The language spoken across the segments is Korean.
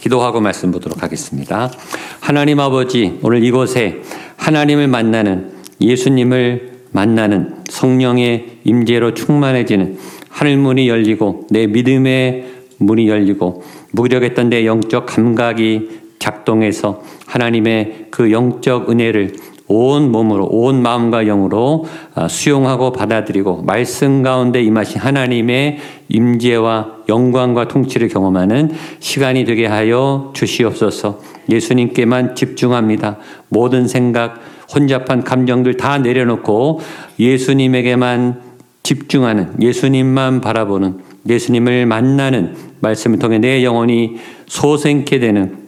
기도하고 말씀 보도록 하겠습니다. 하나님 아버지, 오늘 이곳에 하나님을 만나는 예수님을 만나는 성령의 임재로 충만해지는 하늘 문이 열리고 내 믿음의 문이 열리고 무력했던 내 영적 감각이 작동해서 하나님의 그 영적 은혜를 온 몸으로 온 마음과 영으로 아, 수용하고 받아들이고 말씀 가운데 임하신 하나님의 임재와 영광과 통치를 경험하는 시간이 되게 하여 주시옵소서. 예수님께만 집중합니다. 모든 생각, 혼잡한 감정들 다 내려놓고 예수님에게만 집중하는 예수님만 바라보는 예수님을 만나는 말씀을 통해 내 영혼이 소생케 되는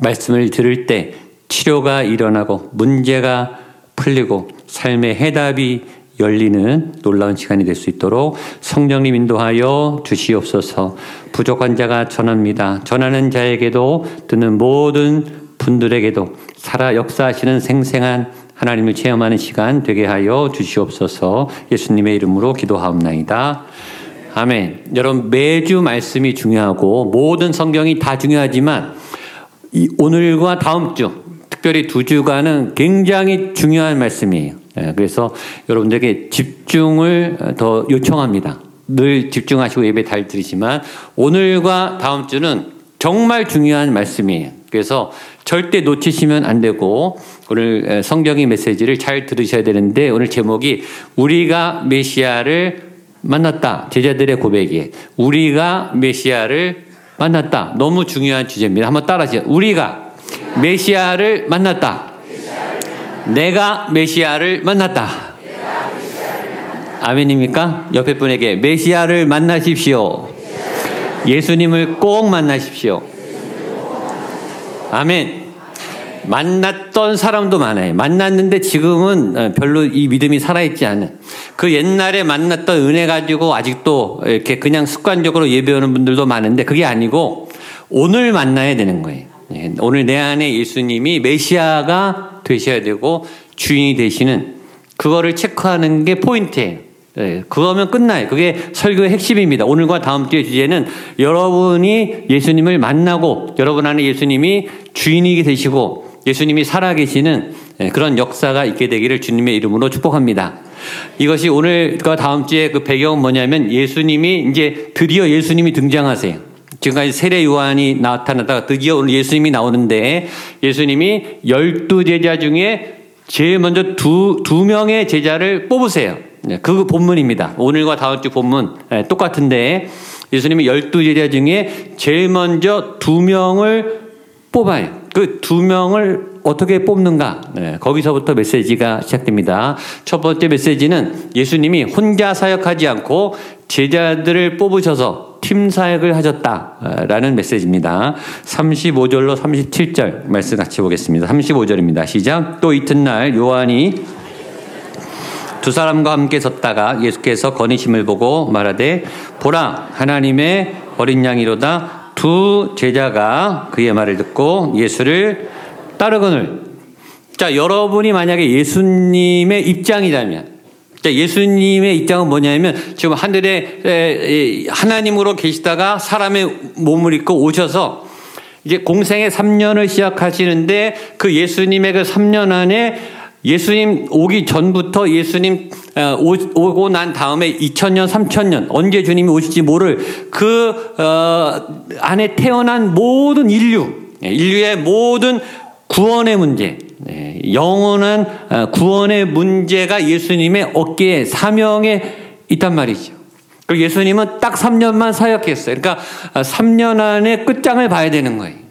말씀을 들을 때 치료가 일어나고 문제가 풀리고 삶의 해답이 열리는 놀라운 시간이 될 수 있도록 성령님 인도하여 주시옵소서 부족한 자가 전합니다. 전하는 자에게도 듣는 모든 분들에게도 살아 역사하시는 생생한 하나님을 체험하는 시간 되게 하여 주시옵소서 예수님의 이름으로 기도하옵나이다. 아멘. 여러분 매주 말씀이 중요하고 모든 성경이 다 중요하지만 오늘과 다음 주 특별히 두 주간은 굉장히 중요한 말씀이에요. 예, 그래서 여러분들에게 집중을 더 요청합니다. 늘 집중하시고 예배 잘 들으시지만 오늘과 다음 주는 정말 중요한 말씀이에요. 그래서 절대 놓치시면 안 되고 오늘 성경의 메시지를 잘 들으셔야 되는데 오늘 제목이 우리가 메시아를 만났다. 제자들의 고백이 우리가 메시아를 만났다. 너무 중요한 주제입니다. 한번 따라하세요. 우리가 메시아를 만났다. 내가 메시아를 만났다. 아멘입니까? 옆에 분에게 메시아를 만나십시오. 예수님을 꼭 만나십시오. 아멘. 만났던 사람도 많아요. 만났는데 지금은 어, 별로 이 믿음이 살아있지 않은. 그 옛날에 만났던 은혜 가지고 아직도 이렇게 그냥 습관적으로 예배하는 분들도 많은데 그게 아니고 오늘 만나야 되는 거예요. 예, 오늘 내 안에 예수님이 메시아가 되셔야 되고 주인이 되시는 그거를 체크하는 게 포인트예요. 네, 그거면 끝나요. 그게 설교의 핵심입니다. 오늘과 다음 주의 주제는 여러분이 예수님을 만나고 여러분 안에 예수님이 주인이 되시고 예수님이 살아계시는 예, 그런 역사가 있게 되기를 주님의 이름으로 축복합니다. 이것이 오늘과 다음 주에 그 배경은 뭐냐면 예수님이 이제 드디어 예수님이 등장하세요. 지금까지 세례 요한이 나타나다가 드디어 오늘 예수님이 나오는데 예수님이 열두 제자 중에 제일 먼저 두, 두 명의 제자를 뽑으세요. 네, 그 본문입니다. 오늘과 다음 주 본문 네, 똑같은데 예수님이 열두 제자 중에 제일 먼저 두 명을 뽑아요. 그 두 명을 어떻게 뽑는가? 네, 거기서부터 메시지가 시작됩니다. 첫 번째 메시지는 예수님이 혼자 사역하지 않고 제자들을 뽑으셔서 팀 사역을 하셨다라는 메시지입니다. 35절로 37절 말씀 같이 보겠습니다. 35절입니다. 시작. 또 이튿날 요한이 두 사람과 함께 섰다가 예수께서 거니심을 보고 말하되 보라 하나님의 어린 양이로다 두 제자가 그의 말을 듣고 예수를 따르거늘. 자 여러분이 만약에 예수님의 입장이라면 예수님의 입장은 뭐냐면 지금 하늘에 하나님으로 계시다가 사람의 몸을 입고 오셔서 이제 공생의 3년을 시작하시는데 그 예수님의 그 3년 안에 예수님 오기 전부터 예수님 어, 오고 난 다음에 2000년, 3000년 언제 주님이 오실지 모를 그 어, 안에 태어난 모든 인류, 예, 인류의 모든 구원의 문제, 네, 영원한 어, 구원의 문제가 예수님의 어깨에 사명에 있단 말이죠. 그 예수님은 딱 3년만 사역했어요. 그러니까 3년 어, 안에 끝장을 봐야 되는 거예요.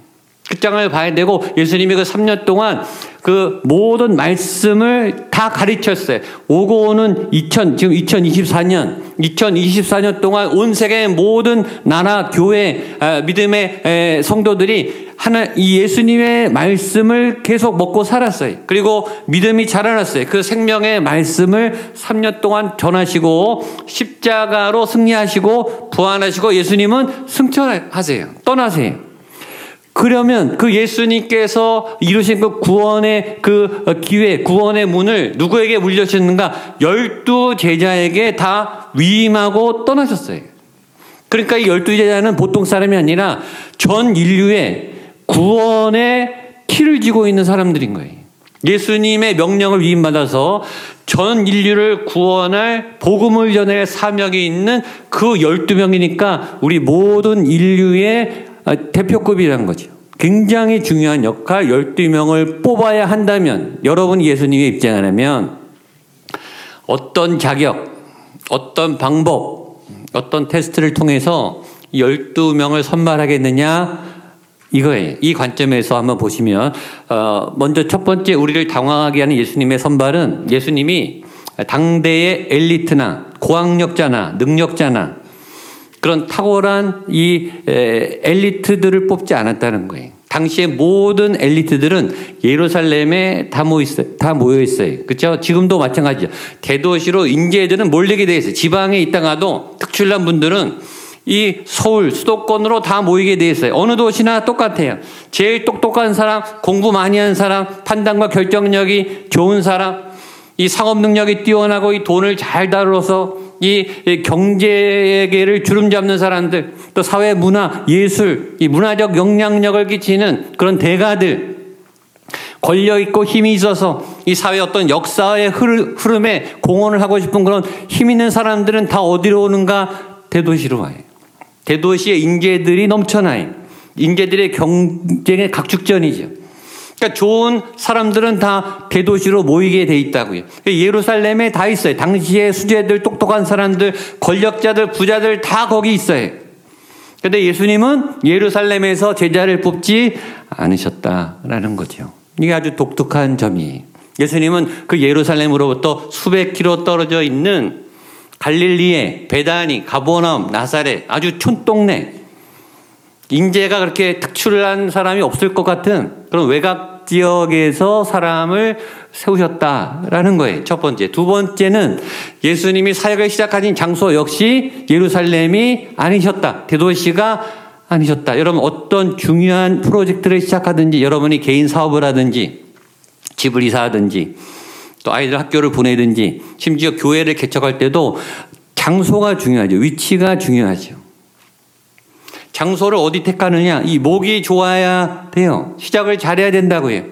끝장을 봐야 되고 예수님이 그 3년 동안 그 모든 말씀을 다 가르쳤어요. 오고 오는 2000, 지금 2024년, 2024년 동안 온 세계의 모든 나라, 교회, 아, 믿음의 성도들이 하나, 이 예수님의 말씀을 계속 먹고 살았어요. 그리고 믿음이 자라났어요. 그 생명의 말씀을 3년 동안 전하시고 십자가로 승리하시고 부활하시고 예수님은 승천하세요. 떠나세요. 그러면 그 예수님께서 이루신 그 구원의 그 기회, 구원의 문을 누구에게 물려주셨는가? 열두 제자에게 다 위임하고 떠나셨어요. 그러니까 이 열두 제자는 보통 사람이 아니라 전 인류의 구원의 키를 쥐고 있는 사람들인 거예요. 예수님의 명령을 위임받아서 전 인류를 구원할 복음을 전할 사명이 있는 그 12명이니까 우리 모든 인류의 대표급이라는 거죠. 굉장히 중요한 역할 12명을 뽑아야 한다면 여러분 예수님의 입장하면 어떤 자격, 어떤 방법, 어떤 테스트를 통해서 12명을 선발하겠느냐 이거예요. 이 관점에서 한번 보시면 어, 먼저 첫 번째 우리를 당황하게 하는 예수님의 선발은 예수님이 당대의 엘리트나 고학력자나 능력자나 그런 탁월한 이 엘리트들을 뽑지 않았다는 거예요. 당시에 모든 엘리트들은 예루살렘에 다 모여 있어요. 다 모여 있어요. 그렇죠? 지금도 마찬가지죠. 대도시로 인재들은 몰리게 돼 있어요. 지방에 있다가도 특출난 분들은 이 서울 수도권으로 다 모이게 돼 있어요. 어느 도시나 똑같아요. 제일 똑똑한 사람, 공부 많이 한 사람, 판단과 결정력이 좋은 사람, 이 상업 능력이 뛰어나고 이 돈을 잘 다뤄서 이 경제계를 주름 잡는 사람들, 또 사회 문화, 예술, 이 문화적 영향력을 끼치는 그런 대가들, 권력 있고 힘이 있어서 이 사회 어떤 역사의 흐름에 공헌을 하고 싶은 그런 힘 있는 사람들은 다 어디로 오는가? 대도시로 와요. 대도시의 인재들이 넘쳐나요. 인재들의 경쟁의 각축전이죠. 그러니까 좋은 사람들은 다 대도시로 모이게 돼 있다고요. 예루살렘에 다 있어요. 당시에 수재들, 똑똑한 사람들, 권력자들, 부자들 다 거기 있어요. 근데 예수님은 예루살렘에서 제자를 뽑지 않으셨다라는 거죠. 이게 아주 독특한 점이에요. 예수님은 그 예루살렘으로부터 수백 킬로 떨어져 있는 갈릴리에 베다니, 가보나움, 나사렛 아주 촌동네 인재가 그렇게 특출한 사람이 없을 것 같은 그런 외곽 지역에서 사람을 세우셨다라는 거예요. 첫 번째. 두 번째는 예수님이 사역을 시작하신 장소 역시 예루살렘이 아니셨다. 대도시가 아니셨다. 여러분 어떤 중요한 프로젝트를 시작하든지 여러분이 개인 사업을 하든지 집을 이사하든지 또 아이들 학교를 보내든지 심지어 교회를 개척할 때도 장소가 중요하죠. 위치가 중요하죠. 장소를 어디 택하느냐? 이 목이 좋아야 돼요. 시작을 잘해야 된다고요.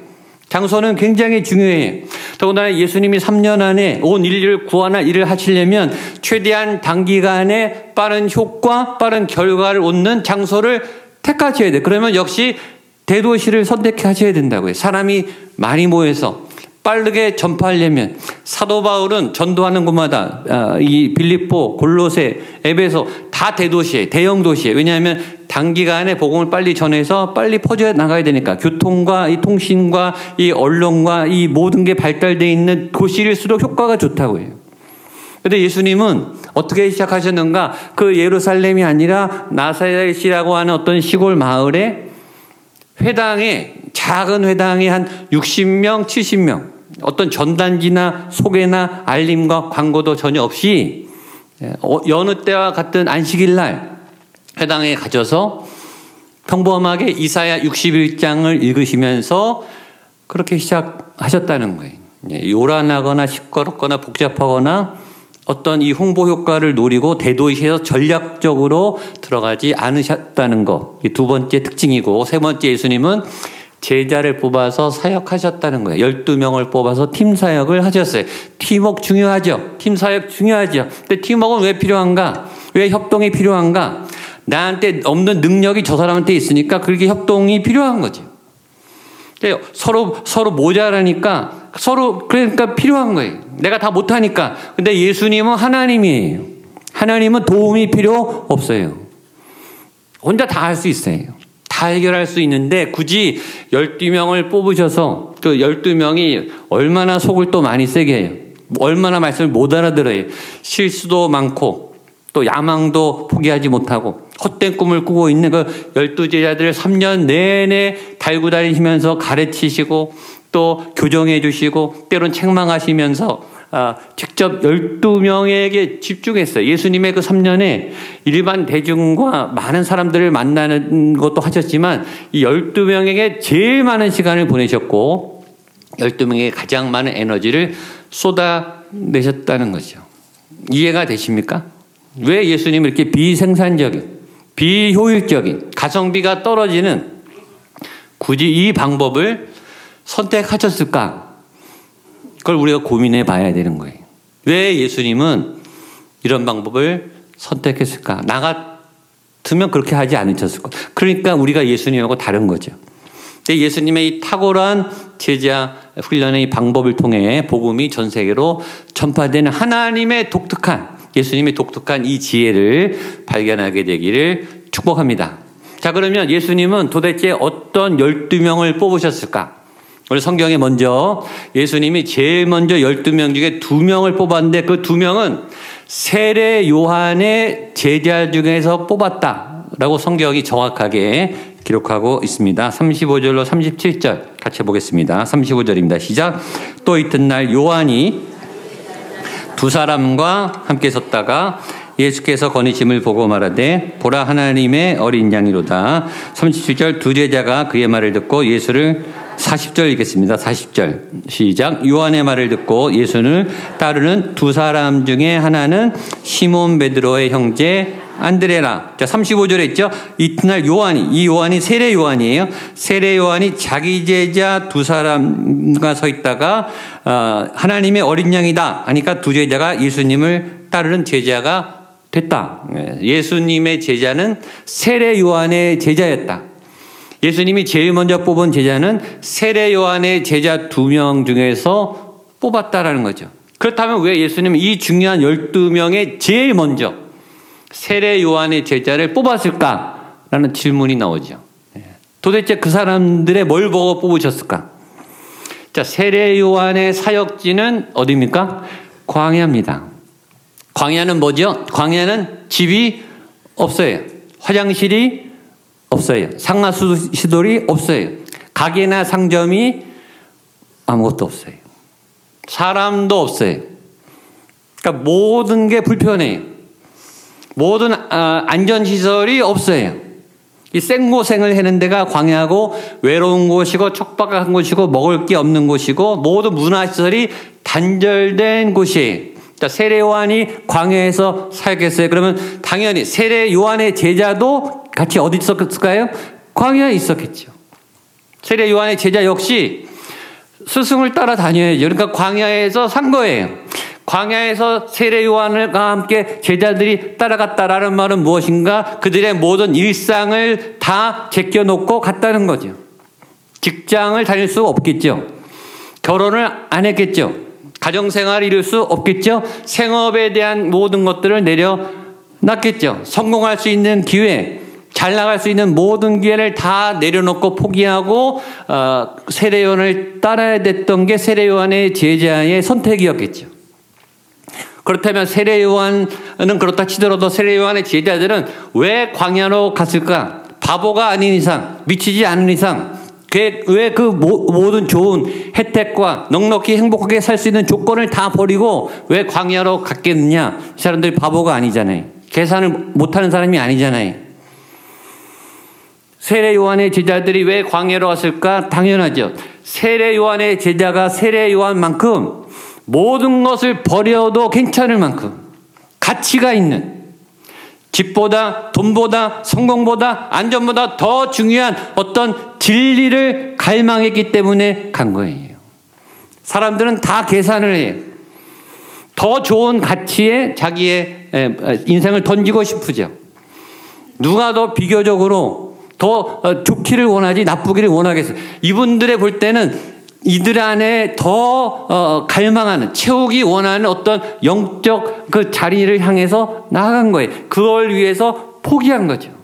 장소는 굉장히 중요해요. 더군다나 예수님이 3년 안에 온 인류를 구원할 일을 하시려면 최대한 단기간에 빠른 효과, 빠른 결과를 얻는 장소를 택하셔야 돼요. 그러면 역시 대도시를 선택하셔야 된다고요. 사람이 많이 모여서 빠르게 전파하려면 사도 바울은 전도하는 곳마다 아, 이 빌립보, 골로새, 에베소 다 대도시에 대형 도시에 왜냐하면 단기간에 복음을 빨리 전해서 빨리 퍼져 나가야 되니까 교통과 이 통신과 이 언론과 이 모든 게 발달돼 있는 도시일수록 효과가 좋다고 해요. 근데 예수님은 어떻게 시작하셨는가? 그 예루살렘이 아니라 나사렛이라고 하는 어떤 시골 마을에 회당에 작은 회당에 한 60명, 70명 어떤 전단지나 소개나 알림과 광고도 전혀 없이 어, 여느 때와 같은 안식일 날 회당에 가셔서 평범하게 이사야 61장을 읽으시면서 그렇게 시작하셨다는 거예요. 예, 요란하거나 시끄럽거나 복잡하거나 어떤 이 홍보 효과를 노리고 대도시에서 전략적으로 들어가지 않으셨다는 거. 두 번째 특징이고 세 번째 예수님은 제자를 뽑아서 사역하셨다는 거예요. 12명을 뽑아서 팀 사역을 하셨어요. 팀워크 중요하죠. 팀 사역 중요하죠. 근데 팀워크는 왜 필요한가? 왜 협동이 필요한가? 나한테 없는 능력이 저 사람한테 있으니까 그렇게 협동이 필요한 거죠. 서로 서로 모자라니까 서로 그러니까 필요한 거예요. 내가 다 못하니까. 근데 예수님은 하나님이에요. 하나님은 도움이 필요 없어요. 혼자 다 할 수 있어요. 다 해결할 수 있는데 굳이 12명을 뽑으셔서 그 12명이 얼마나 속을 또 많이 세게 해요. 얼마나 말씀을 못 알아들어요. 실수도 많고 또 야망도 포기하지 못하고 헛된 꿈을 꾸고 있는 그 열두 제자들을 3년 내내 달고 다니시면서 가르치시고 또 교정해 주시고 때론 책망하시면서 아, 직접 12명에게 집중했어요. 예수님의 그 3년에 일반 대중과 많은 사람들을 만나는 것도 하셨지만 이 12명에게 제일 많은 시간을 보내셨고 12명에게 가장 많은 에너지를 쏟아내셨다는 거죠. 이해가 되십니까? 왜 예수님이 이렇게 비생산적인, 비효율적인, 가성비가 떨어지는 굳이 이 방법을 선택하셨을까? 그걸 우리가 고민해 봐야 되는 거예요. 왜 예수님은 이런 방법을 선택했을까? 나 같으면 그렇게 하지 않으셨을 까 그러니까 우리가 예수님하고 다른 거죠. 예수님의 이 탁월한 제자 훈련의 방법을 통해 복음이 전 세계로 전파되는 하나님의 독특한 예수님의 독특한 이 지혜를 발견하게 되기를 축복합니다. 자, 그러면 예수님은 도대체 어떤 12명을 뽑으셨을까? 우리 성경에 먼저 예수님이 제일 먼저 12명 중에 2명을 뽑았는데 그 2명은 세례 요한의 제자 중에서 뽑았다라고 성경이 정확하게 기록하고 있습니다. 35절로 37절 같이 보겠습니다. 35절입니다. 시작. 또 이튿날 요한이 두 사람과 함께 섰다가 예수께서 거니심을 보고 말하되 보라 하나님의 어린 양이로다. 37절 두 제자가 그의 말을 듣고 예수를 40절 읽겠습니다. 40절 시작. 요한의 말을 듣고 예수를 따르는 두 사람 중에 하나는 시몬 베드로의 형제 안드레라. 자, 35절에 있죠. 이튿날 요한이, 이 요한이 세례 요한이에요. 세례 요한이 자기 제자 두 사람과 서 있다가, 어, 하나님의 어린 양이다. 하니까 두 제자가 예수님을 따르는 제자가 됐다. 예, 예수님의 제자는 세례 요한의 제자였다. 예수님이 제일 먼저 뽑은 제자는 세례 요한의 제자 두 명 중에서 뽑았다라는 거죠. 그렇다면 왜 예수님은 이 중요한 12명의 제일 먼저 세례 요한의 제자를 뽑았을까? 라는 질문이 나오죠. 예. 도대체 그 사람들의 뭘 보고 뽑으셨을까? 자, 세례 요한의 사역지는 어디입니까? 광야입니다. 광야는 뭐죠? 광야는 집이 없어요. 화장실이 없어요. 상하수 시돌이 없어요. 가게나 상점이 아무것도 없어요. 사람도 없어요. 그러니까 모든 게 불편해요. 모든 아, 안전시설이 없어요. 이 생고생을 하는 데가 광야고 외로운 곳이고 촉박한 곳이고 먹을 게 없는 곳이고 모든 문화시설이 단절된 곳이에요. 세례 요한이 광야에서 살겠어요. 그러면 당연히 세례 요한의 제자도 같이 어디 있었을까요? 광야에 있었겠죠. 세례 요한의 제자 역시 스승을 따라 다녀야죠. 그러니까 광야에서 산 거예요. 광야에서 세례 요한과 함께 제자들이 따라갔다라는 말은 무엇인가? 그들의 모든 일상을 다 제껴놓고 갔다는 거죠. 직장을 다닐 수 없겠죠. 결혼을 안 했겠죠. 가정생활을 이룰 수 없겠죠. 생업에 대한 모든 것들을 내려놨겠죠. 성공할 수 있는 기회, 잘 나갈 수 있는 모든 기회를 다 내려놓고 포기하고 어, 세례요한을 따라야 됐던 게 세례요한의 제자의 선택이었겠죠. 그렇다면 세례요한은 그렇다 치더라도 세례요한의 제자들은 왜 광야로 갔을까? 바보가 아닌 이상, 미치지 않은 이상, 왜 그 모든 좋은 혜택과 넉넉히 행복하게 살 수 있는 조건을 다 버리고 왜 광야로 갔겠느냐? 이 사람들이 바보가 아니잖아요. 계산을 못하는 사람이 아니잖아요. 세례 요한의 제자들이 왜 광야로 왔을까? 당연하죠. 세례 요한의 제자가 세례 요한만큼 모든 것을 버려도 괜찮을 만큼 가치가 있는 집보다 돈보다 성공보다 안전보다 더 중요한 어떤 진리를 갈망했기 때문에 간 거예요. 사람들은 다 계산을 해요. 더 좋은 가치에 자기의 인생을 던지고 싶으죠. 누가 더 비교적으로 더 어, 좋기를 원하지 나쁘기를 원하겠어요. 이분들의 볼 때는 이들 안에 더 어, 갈망하는 채우기 원하는 어떤 영적 그 자리를 향해서 나아간 거예요. 그걸 위해서 포기한 거죠.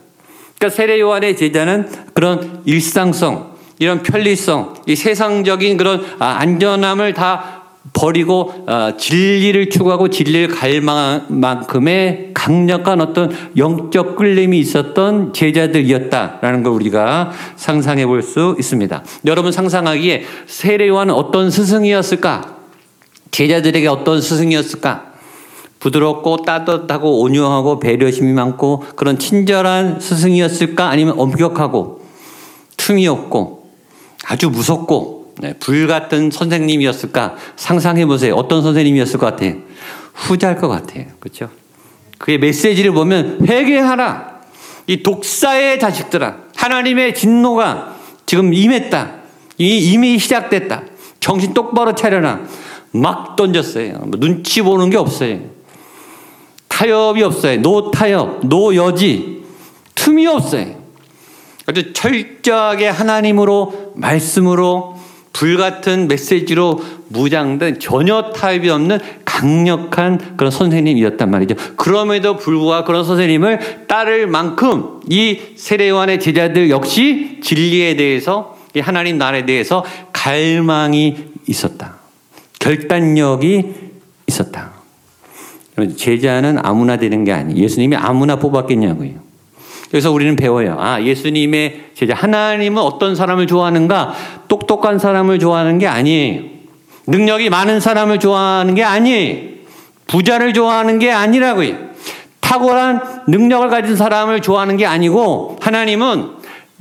그러니까 세례 요한의 제자는 그런 일상성, 이런 편리성, 이 세상적인 그런 아, 안전함을 다 버리고 어, 진리를 추구하고 진리를 갈망한 만큼의 강력한 어떤 영적 끌림이 있었던 제자들이었다라는 걸 우리가 상상해 볼 수 있습니다. 여러분 상상하기에 세례요한은 어떤 스승이었을까? 제자들에게 어떤 스승이었을까? 부드럽고 따뜻하고 온유하고 배려심이 많고 그런 친절한 스승이었을까? 아니면 엄격하고 틈이 없고 아주 무섭고 네, 불 같은 선생님이었을까? 상상해 보세요. 어떤 선생님이었을 것 같아요? 후자일 것 같아요. 그렇죠? 그의 메시지를 보면 회개하라. 이 독사의 자식들아. 하나님의 진노가 지금 임했다. 이 이미 시작됐다. 정신 똑바로 차려라. 막 던졌어요. 뭐 눈치 보는 게 없어요. 타협이 없어요. no 타협, no 여지, 틈이 없어요. 아주 철저하게 하나님으로 말씀으로 불같은 메시지로 무장된 전혀 타협이 없는 강력한 그런 선생님이었단 말이죠. 그럼에도 불구하고 그런 선생님을 따를 만큼 이 세례요한의 제자들 역시 진리에 대해서 이 하나님 나라에 대해서 갈망이 있었다. 결단력이 있었다. 제자는 아무나 되는 게 아니에요. 예수님이 아무나 뽑았겠냐고요. 그래서 우리는 배워요. 아, 예수님의 제자. 하나님은 어떤 사람을 좋아하는가? 똑똑한 사람을 좋아하는 게 아니에요. 능력이 많은 사람을 좋아하는 게 아니에요. 부자를 좋아하는 게 아니라고요. 탁월한 능력을 가진 사람을 좋아하는 게 아니고 하나님은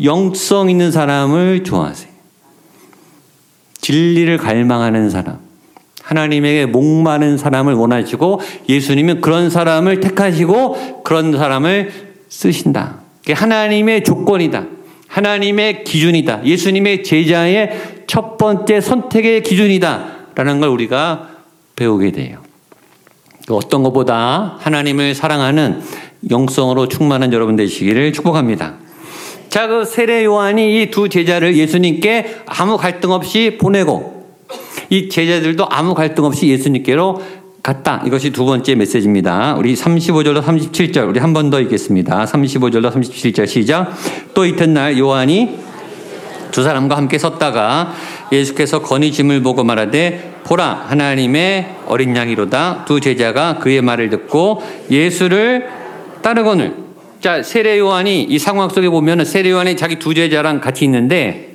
영성 있는 사람을 좋아하세요. 진리를 갈망하는 사람. 하나님에게 목마른 사람을 원하시고 예수님은 그런 사람을 택하시고 그런 사람을 쓰신다. 하나님의 조건이다. 하나님의 기준이다. 예수님의 제자의 첫 번째 선택의 기준이다. 라는 걸 우리가 배우게 돼요. 어떤 것보다 하나님을 사랑하는 영성으로 충만한 여러분 되시기를 축복합니다. 자, 그 세례 요한이 이 두 제자를 예수님께 아무 갈등 없이 보내고 이 제자들도 아무 갈등 없이 예수님께로 갔다. 이것이 두 번째 메시지입니다. 우리 35절로 37절 우리 한 번 더 읽겠습니다. 35절로 37절 시작. 또 이튿날 요한이 두 사람과 함께 섰다가 예수께서 건의 짐을 보고 말하되 보라 하나님의 어린 양이로다 두 제자가 그의 말을 듣고 예수를 따르거늘 자 세례 요한이 이 상황 속에 보면 세례 요한이 자기 두 제자랑 같이 있는데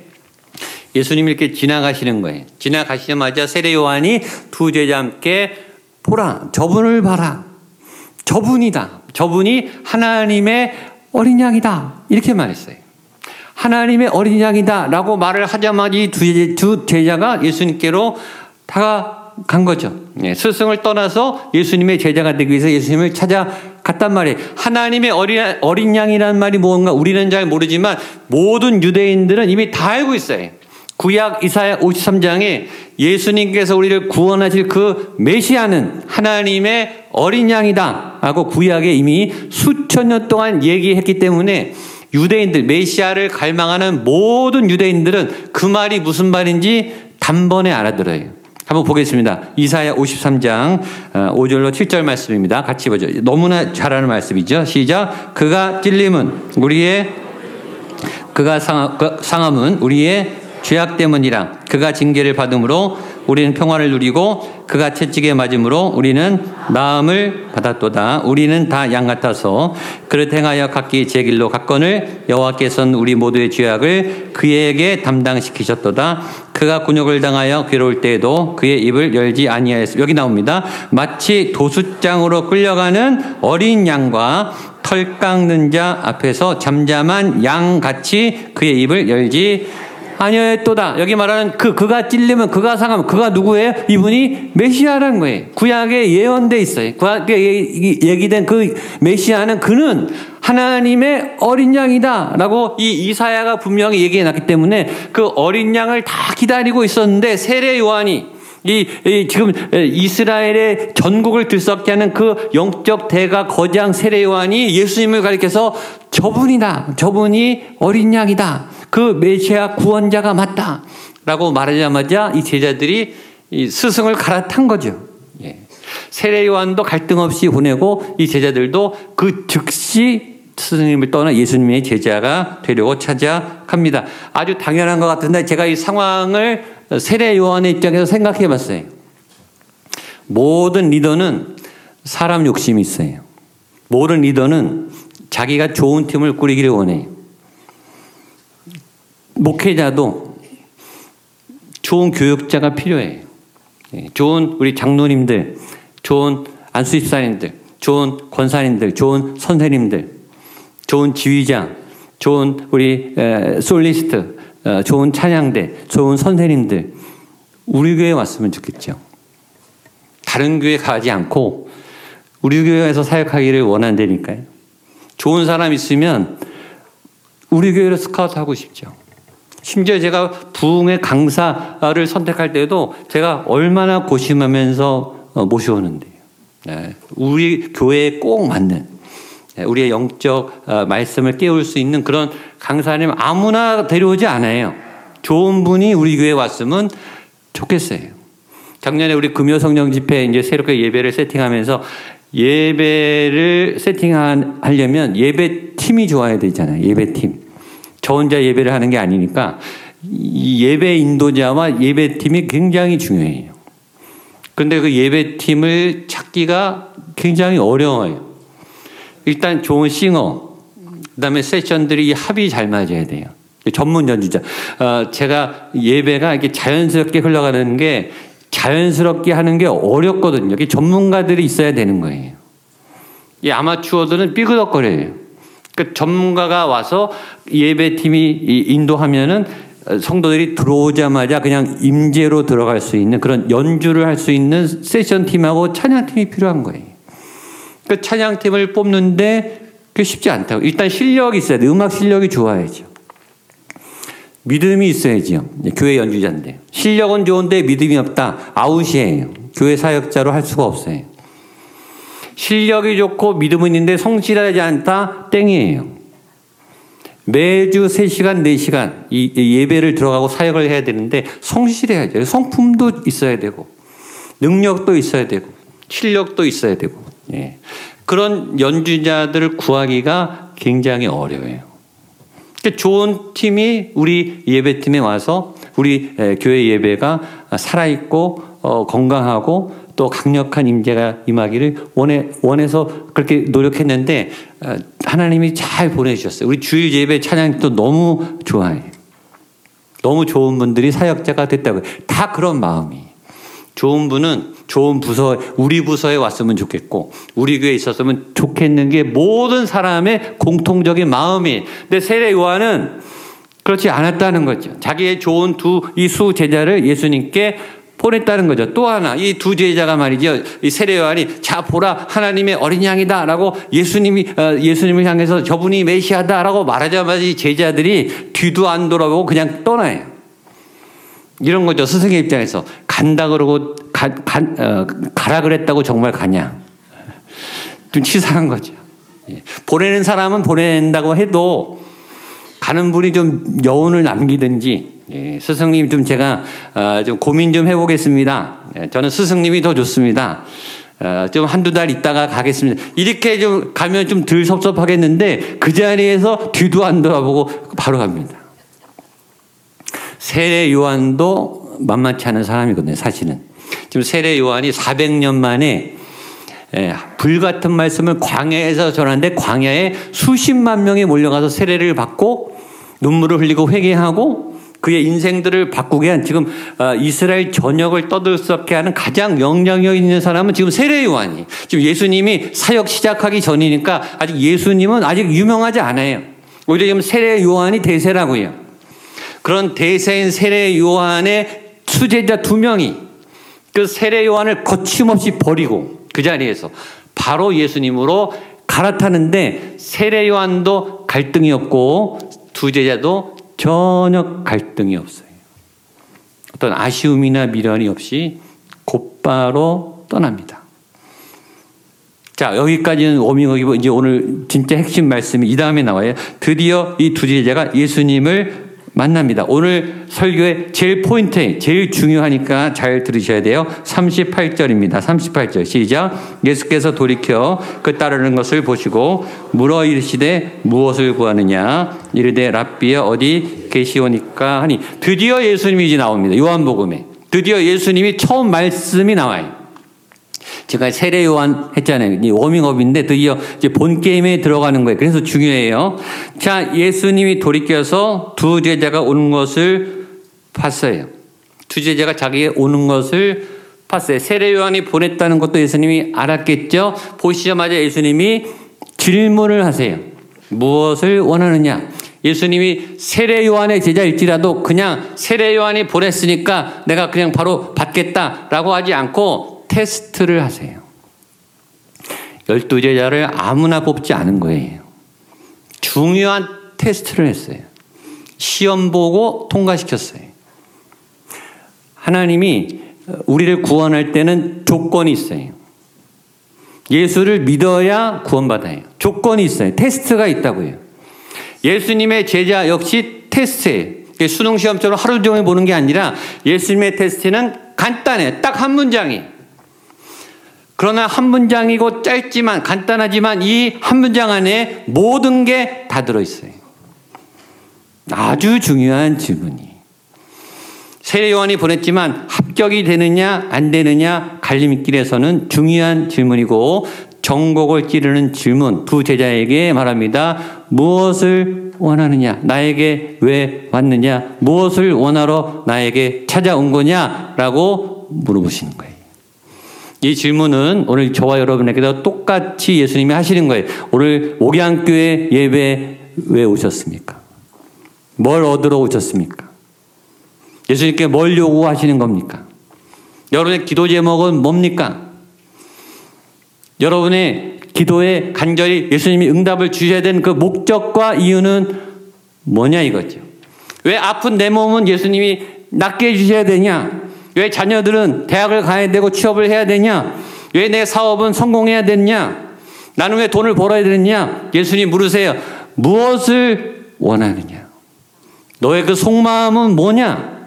예수님이 이렇게 지나가시는 거예요. 지나가시자마자 세례 요한이 두 제자 함께 보라, 저분을 봐라. 저분이다. 저분이 하나님의 어린 양이다. 이렇게 말했어요. 하나님의 어린 양이다. 라고 말을 하자마자 두, 두 제자가 예수님께로 다가간 거죠. 예, 스승을 떠나서 예수님의 제자가 되기 위해서 예수님을 찾아갔단 말이에요. 하나님의 어린, 어린 양이라는 말이 뭔가 우리는 잘 모르지만 모든 유대인들은 이미 다 알고 있어요. 구약 이사야 53장에 예수님께서 우리를 구원하실 그 메시아는 하나님의 어린 양이다. 라고 구약에 이미 수천 년 동안 얘기했기 때문에 유대인들, 메시아를 갈망하는 모든 유대인들은 그 말이 무슨 말인지 단번에 알아들어요. 한번 보겠습니다. 이사야 53장 5절로 어, 7절 말씀입니다. 같이 보죠. 너무나 잘하는 말씀이죠. 시작. 그가 찔림은 우리의 그가 그 상함은 우리의 죄악 때문이라 그가 징계를 받음으로 우리는 평화를 누리고 그가 채찍에 맞음으로 우리는 나음을 받았도다. 우리는 다 양 같아서 그릇 행하여 각기 제 길로 갔건을 여호와께서는 우리 모두의 죄악을 그에게 담당시키셨도다. 그가 군욕을 당하여 괴로울 때에도 그의 입을 열지 아니하였습 여기 나옵니다. 마치 도수장으로 끌려가는 어린 양과 털 깎는 자 앞에서 잠잠한 양 같이 그의 입을 열지 아니었도다. 여기 말하는 그 그가 찔리면 그가 상하면 그가 누구예요? 이분이 메시아라는 거예요. 구약에 예언돼 있어요. 구약에 얘기된 그 메시아는 그는 하나님의 어린 양이다라고 이 이사야가 분명히 얘기해 놨기 때문에 그 어린 양을 다 기다리고 있었는데 세례 요한이 이, 이, 지금 이스라엘의 전국을 들썩게 하는 그 영적 대가 거장 세례 요한이 예수님을 가리켜서 저분이다. 저분이 어린 양이다. 그 메시아 구원자가 맞다. 라고 말하자마자 이 제자들이 이 스승을 갈아탄 거죠. 예. 세례 요한도 갈등 없이 보내고 이 제자들도 그 즉시 스승님을 떠나 예수님의 제자가 되려고 찾아갑니다. 아주 당연한 것 같은데 제가 이 상황을 세례 요한의 입장에서 생각해 봤어요. 모든 리더는 사람 욕심이 있어요. 모든 리더는 자기가 좋은 팀을 꾸리기를 원해요. 목회자도 좋은 교육자가 필요해요. 예, 좋은 우리 장로님들, 좋은 안수집사님들, 좋은 권사님들, 좋은 선생님들, 좋은 지휘자, 좋은 우리 솔리스트, 어, 좋은 찬양대, 좋은 선생님들 우리 교회에 왔으면 좋겠죠. 다른 교회 가지 않고 우리 교회에서 사역하기를 원한다니까요. 좋은 사람 있으면 우리 교회로 스카우트 하고 싶죠. 심지어 제가 부흥의 강사를 선택할 때도 제가 얼마나 고심하면서 어, 모셔오는데요. 네, 우리 교회에 꼭 맞는 네, 우리의 영적 어, 말씀을 깨울 수 있는 그런 강사님 아무나 데려오지 않아요. 좋은 분이 우리 교회에 왔으면 좋겠어요. 작년에 우리 금요 성령 집회 이제 새롭게 예배를 세팅하면서 예배를 세팅하려면 예배 팀이 좋아야 되잖아요. 예배 팀. 저 혼자 예배를 하는 게 아니니까 예배 인도자와 예배 팀이 굉장히 중요해요. 근데 그 예배 팀을 찾기가 굉장히 어려워요. 일단 좋은 싱어, 그 다음에 세션들이 합이 잘 맞아야 돼요. 전문 연주자. 어, 제가 예배가 이렇게 자연스럽게 흘러가는 게 자연스럽게 하는 게 어렵거든요. 전문가들이 있어야 되는 거예요. 이 아마추어들은 삐그덕거려요. 그 전문가가 와서 예배팀이 인도하면은 성도들이 들어오자마자 그냥 임재로 들어갈 수 있는 그런 연주를 할 수 있는 세션 팀하고 찬양 팀이 필요한 거예요. 그 찬양 팀을 뽑는데 그 쉽지 않다고. 일단 실력이 있어야 돼. 음악 실력이 좋아야죠. 믿음이 있어야지요. 교회 연주자인데. 실력은 좋은데 믿음이 없다. 아웃이에요. 교회 사역자로 할 수가 없어요. 실력이 좋고 믿음은 있는데 성실하지 않다. 땡이에요. 매주 3시간, 4시간 이 예배를 들어가고 사역을 해야 되는데 성실해야죠. 성품도 있어야 되고 능력도 있어야 되고 실력도 있어야 되고 예. 그런 연주자들을 구하기가 굉장히 어려워요. 그러니까 좋은 팀이 우리 예배팀에 와서 우리 교회 예배가 살아있고 어, 건강하고 또 강력한 임재가 임하기를 원해 원해서 그렇게 노력했는데 어, 하나님이 잘 보내주셨어요. 우리 주일 예배 찬양도 너무 좋아해. 너무 좋은 분들이 사역자가 됐다고 다 그런 마음이. 좋은 분은 좋은 부서, 우리 부서에 왔으면 좋겠고, 우리 교회에 있었으면 좋겠는 게 모든 사람의 공통적인 마음이. 근데 세례 요한은 그렇지 않았다는 거죠. 자기의 좋은 두, 이 수 제자를 예수님께 보냈다는 거죠. 또 하나, 이 두 제자가 말이죠. 이 세례 요한이, 자, 보라, 하나님의 어린 양이다. 라고 예수님이, 어, 예수님을 향해서 저분이 메시아다. 라고 말하자마자 이 제자들이 뒤도 안 돌아보고 그냥 떠나요. 이런 거죠. 스승의 입장에서. 간다 그러고 가, 가, 어, 가라 그랬다고 정말 가냐. 좀 치사한 거죠. 예. 보내는 사람은 보낸다고 해도 가는 분이 좀 여운을 남기든지 예. 스승님 좀 제가 어, 좀 고민 좀 해보겠습니다. 예. 저는 스승님이 더 좋습니다. 어, 좀 한두 달 있다가 가겠습니다. 이렇게 좀 가면 좀 덜 섭섭하겠는데 그 자리에서 뒤도 안 돌아보고 바로 갑니다. 세례 요한도 만만치 않은 사람이거든요, 사실은. 지금 세례 요한이 400년 만에 예, 불 같은 말씀을 광야에서 전하는데 광야에 수십만 명이 몰려가서 세례를 받고 눈물을 흘리고 회개하고 그의 인생들을 바꾸게 한 지금 어, 이스라엘 전역을 떠들썩게 하는 가장 영향력 있는 사람은 지금 세례 요한이 지금 예수님이 사역 시작하기 전이니까 아직 예수님은 아직 유명하지 않아요. 오히려 지금 세례 요한이 대세라고요. 그런 대세인 세례 요한의 수제자 두 명이 그 세례 요한을 거침없이 버리고 그 자리에서 바로 예수님으로 갈아타는데 세례 요한도 갈등이 없고 두 제자도 전혀 갈등이 없어요. 어떤 아쉬움이나 미련이 없이 곧바로 떠납니다. 자, 여기까지는 워밍업이고 이제 오늘 진짜 핵심 말씀이 이 다음에 나와요. 드디어 이 두 제자가 예수님을 만납니다. 오늘 설교의 제일 포인트, 제일 중요하니까 잘 들으셔야 돼요. 38절입니다. 38절. 시작. 예수께서 돌이켜 그 따르는 것을 보시고 물어 이르시되 무엇을 구하느냐? 이르되 랍비여 어디 계시오니까 하니 드디어 예수님이 이제 나옵니다. 요한복음에. 드디어 예수님이 처음 말씀이 나와요. 제가 세례 요한 했잖아요. 워밍업인데 드디어 이제 본 게임에 들어가는 거예요. 그래서 중요해요. 자, 예수님이 돌이켜서 두 제자가 오는 것을 봤어요. 두 제자가 자기의 오는 것을 봤어요. 세례 요한이 보냈다는 것도 예수님이 알았겠죠. 보시자마자 예수님이 질문을 하세요. 무엇을 원하느냐? 예수님이 세례 요한의 제자일지라도 그냥 세례 요한이 보냈으니까 내가 그냥 바로 받겠다라고 하지 않고 테스트를 하세요. 열두 제자를 아무나 뽑지 않은 거예요. 중요한 테스트를 했어요. 시험 보고 통과시켰어요. 하나님이 우리를 구원할 때는 조건이 있어요. 예수를 믿어야 구원받아요. 조건이 있어요. 테스트가 있다고요. 예수님의 제자 역시 테스트예요. 수능 시험처럼 하루 종일 보는 게 아니라 예수님의 테스트는 간단해. 딱 한 문장이. 그러나 한 문장이고 짧지만 간단하지만 이 한 문장 안에 모든 게 다 들어있어요. 아주 중요한 질문이. 세례 요한이 보냈지만 합격이 되느냐 안 되느냐 갈림길에서는 중요한 질문이고 정곡을 찌르는 질문 두 제자에게 말합니다. 무엇을 원하느냐? 나에게 왜 왔느냐? 무엇을 원하러 나에게 찾아온 거냐? 라고 물어보시는 거예요. 이 질문은 오늘 저와 여러분에게도 똑같이 예수님이 하시는 거예요. 오늘 목양교회 예배 왜 오셨습니까? 뭘 얻으러 오셨습니까? 예수님께 뭘 요구하시는 겁니까? 여러분의 기도 제목은 뭡니까? 여러분의 기도에 간절히 예수님이 응답을 주셔야 되는 그 목적과 이유는 뭐냐 이거죠. 왜 아픈 내 몸은 예수님이 낫게 해주셔야 되냐? 왜 자녀들은 대학을 가야 되고 취업을 해야 되냐? 왜 내 사업은 성공해야 되냐? 나는 왜 돈을 벌어야 되냐? 예수님 물으세요. 무엇을 원하느냐? 너의 그 속마음은 뭐냐?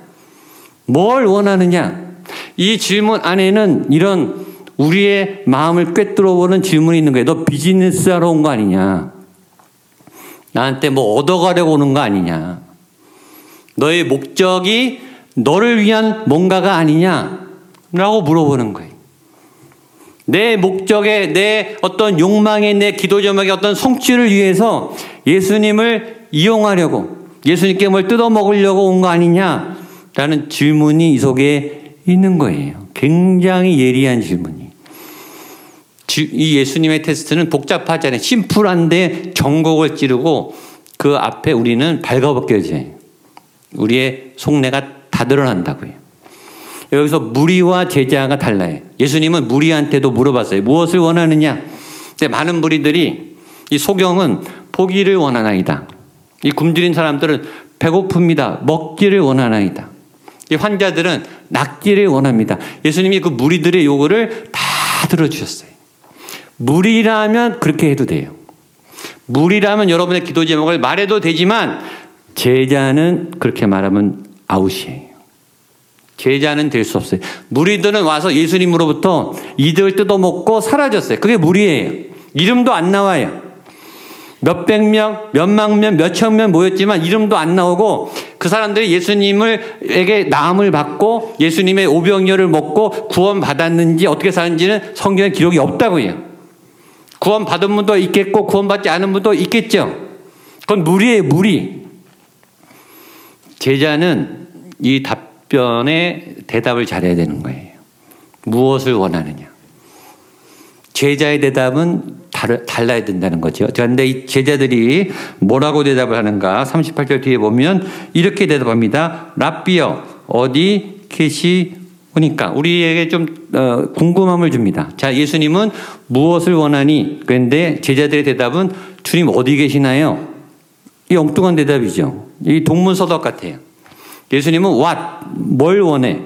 뭘 원하느냐? 이 질문 안에는 이런 우리의 마음을 꿰뚫어 보는 질문이 있는 거예요. 너 비즈니스 하러 온 거 아니냐? 나한테 뭐 얻어가려고 오는 거 아니냐? 너의 목적이 너를 위한 뭔가가 아니냐? 라고 물어보는 거예요. 내 목적에, 내 어떤 욕망에, 내 기도 제목의 어떤 성취를 위해서 예수님을 이용하려고, 예수님께 뭘 뜯어 먹으려고 온 거 아니냐? 라는 질문이 이 속에 있는 거예요. 굉장히 예리한 질문이. 이 예수님의 테스트는 복잡하잖아요. 심플한데 정곡을 찌르고 그 앞에 우리는 발가벗겨져요. 우리의 속내가 다 드러난다고요. 여기서 무리와 제자가 달라요. 예수님은 무리한테도 물어봤어요. 무엇을 원하느냐? 근데 많은 무리들이 이 소경은 포기를 원하나이다. 이 굶주린 사람들은 배고픕니다. 먹기를 원하나이다. 이 환자들은 낫기를 원합니다. 예수님이 그 무리들의 요구를 다 들어주셨어요. 무리라면 그렇게 해도 돼요. 무리라면 여러분의 기도 제목을 말해도 되지만 제자는 그렇게 말하면 아웃이에요. 제자는 될 수 없어요. 무리들은 와서 예수님으로부터 이득을 뜯어먹고 사라졌어요. 그게 무리예요. 이름도 안 나와요. 몇백 명, 몇만 명, 몇천 명 모였지만 이름도 안 나오고 그 사람들이 예수님을에게 나음을 받고 예수님의 오병이어를 먹고 구원 받았는지 어떻게 사는지는 성경에 기록이 없다고요. 구원 받은 분도 있겠고 구원 받지 않은 분도 있겠죠. 그건 무리예요, 무리. 제자는 이 답 변에 대답을 잘해야 되는 거예요. 무엇을 원하느냐. 제자의 대답은 달라야 된다는 거죠. 그런데 이 제자들이 뭐라고 대답을 하는가? 38절 뒤에 보면 이렇게 대답합니다. 랍비여, 어디 계시 오니까. 우리에게 좀 어, 궁금함을 줍니다. 자, 예수님은 무엇을 원하니? 그런데 제자들의 대답은 주님 어디 계시나요? 이 엉뚱한 대답이죠. 이 동문서답 같아요. 예수님은 what, 뭘 원해?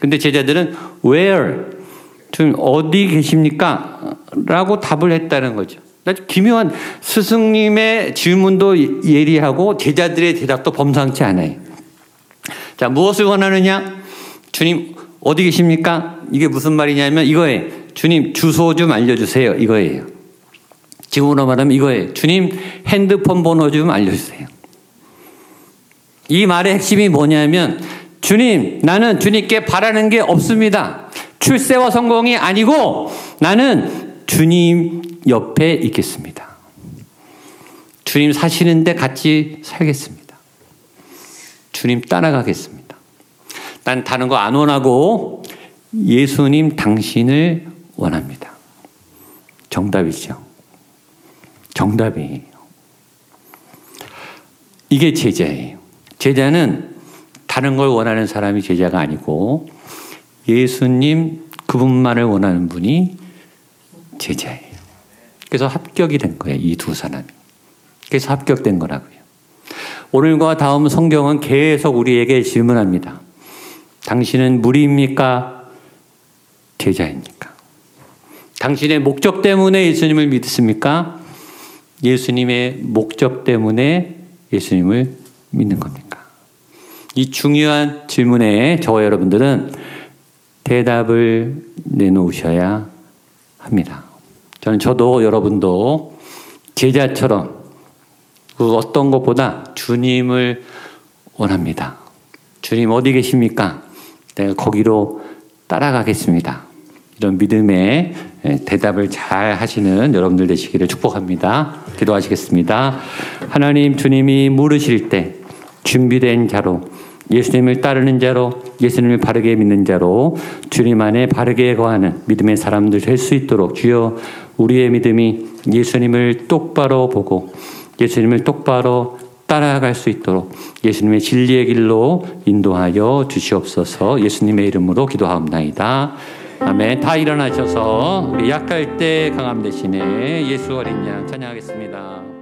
근데 제자들은 where, 어디 계십니까? 라고 답을 했다는 거죠. 기묘한 스승님의 질문도 예리하고 제자들의 대답도 범상치 않아요. 자, 무엇을 원하느냐? 주님, 어디 계십니까? 이게 무슨 말이냐면 이거예요. 주님, 주소 좀 알려주세요. 이거예요. 지금으로 말하면 이거예요. 주님, 핸드폰 번호 좀 알려주세요. 이 말의 핵심이 뭐냐면, 주님, 나는 주님께 바라는 게 없습니다. 출세와 성공이 아니고 나는 주님 옆에 있겠습니다. 주님 사시는데 같이 살겠습니다. 주님 따라가겠습니다. 난 다른 거 안 원하고 예수님 당신을 원합니다. 정답이죠. 정답이에요. 이게 제자예요. 제자는 다른 걸 원하는 사람이 제자가 아니고 예수님 그분만을 원하는 분이 제자예요. 그래서 합격이 된 거예요. 이 두 사람이. 그래서 합격된 거라고요. 오늘과 다음 성경은 계속 우리에게 질문합니다. 당신은 무리입니까? 제자입니까? 당신의 목적 때문에 예수님을 믿습니까? 예수님의 목적 때문에 예수님을 믿는 겁니까? 이 중요한 질문에 저와 여러분들은 대답을 내놓으셔야 합니다. 저는 저도 여러분도 제자처럼 그 어떤 것보다 주님을 원합니다. 주님 어디 계십니까? 내가 거기로 따라가겠습니다. 이런 믿음의 대답을 잘 하시는 여러분들 되시기를 축복합니다. 기도하시겠습니다. 하나님 주님이 물으실 때 준비된 자로 예수님을 따르는 자로 예수님을 바르게 믿는 자로 주님 안에 바르게 거하는 믿음의 사람들 될 수 있도록 주여 우리의 믿음이 예수님을 똑바로 보고 예수님을 똑바로 따라갈 수 있도록 예수님의 진리의 길로 인도하여 주시옵소서 예수님의 이름으로 기도하옵나이다. 아멘. 다 일어나셔서 약할 때 강함 대신에 예수 어린 양 찬양하겠습니다.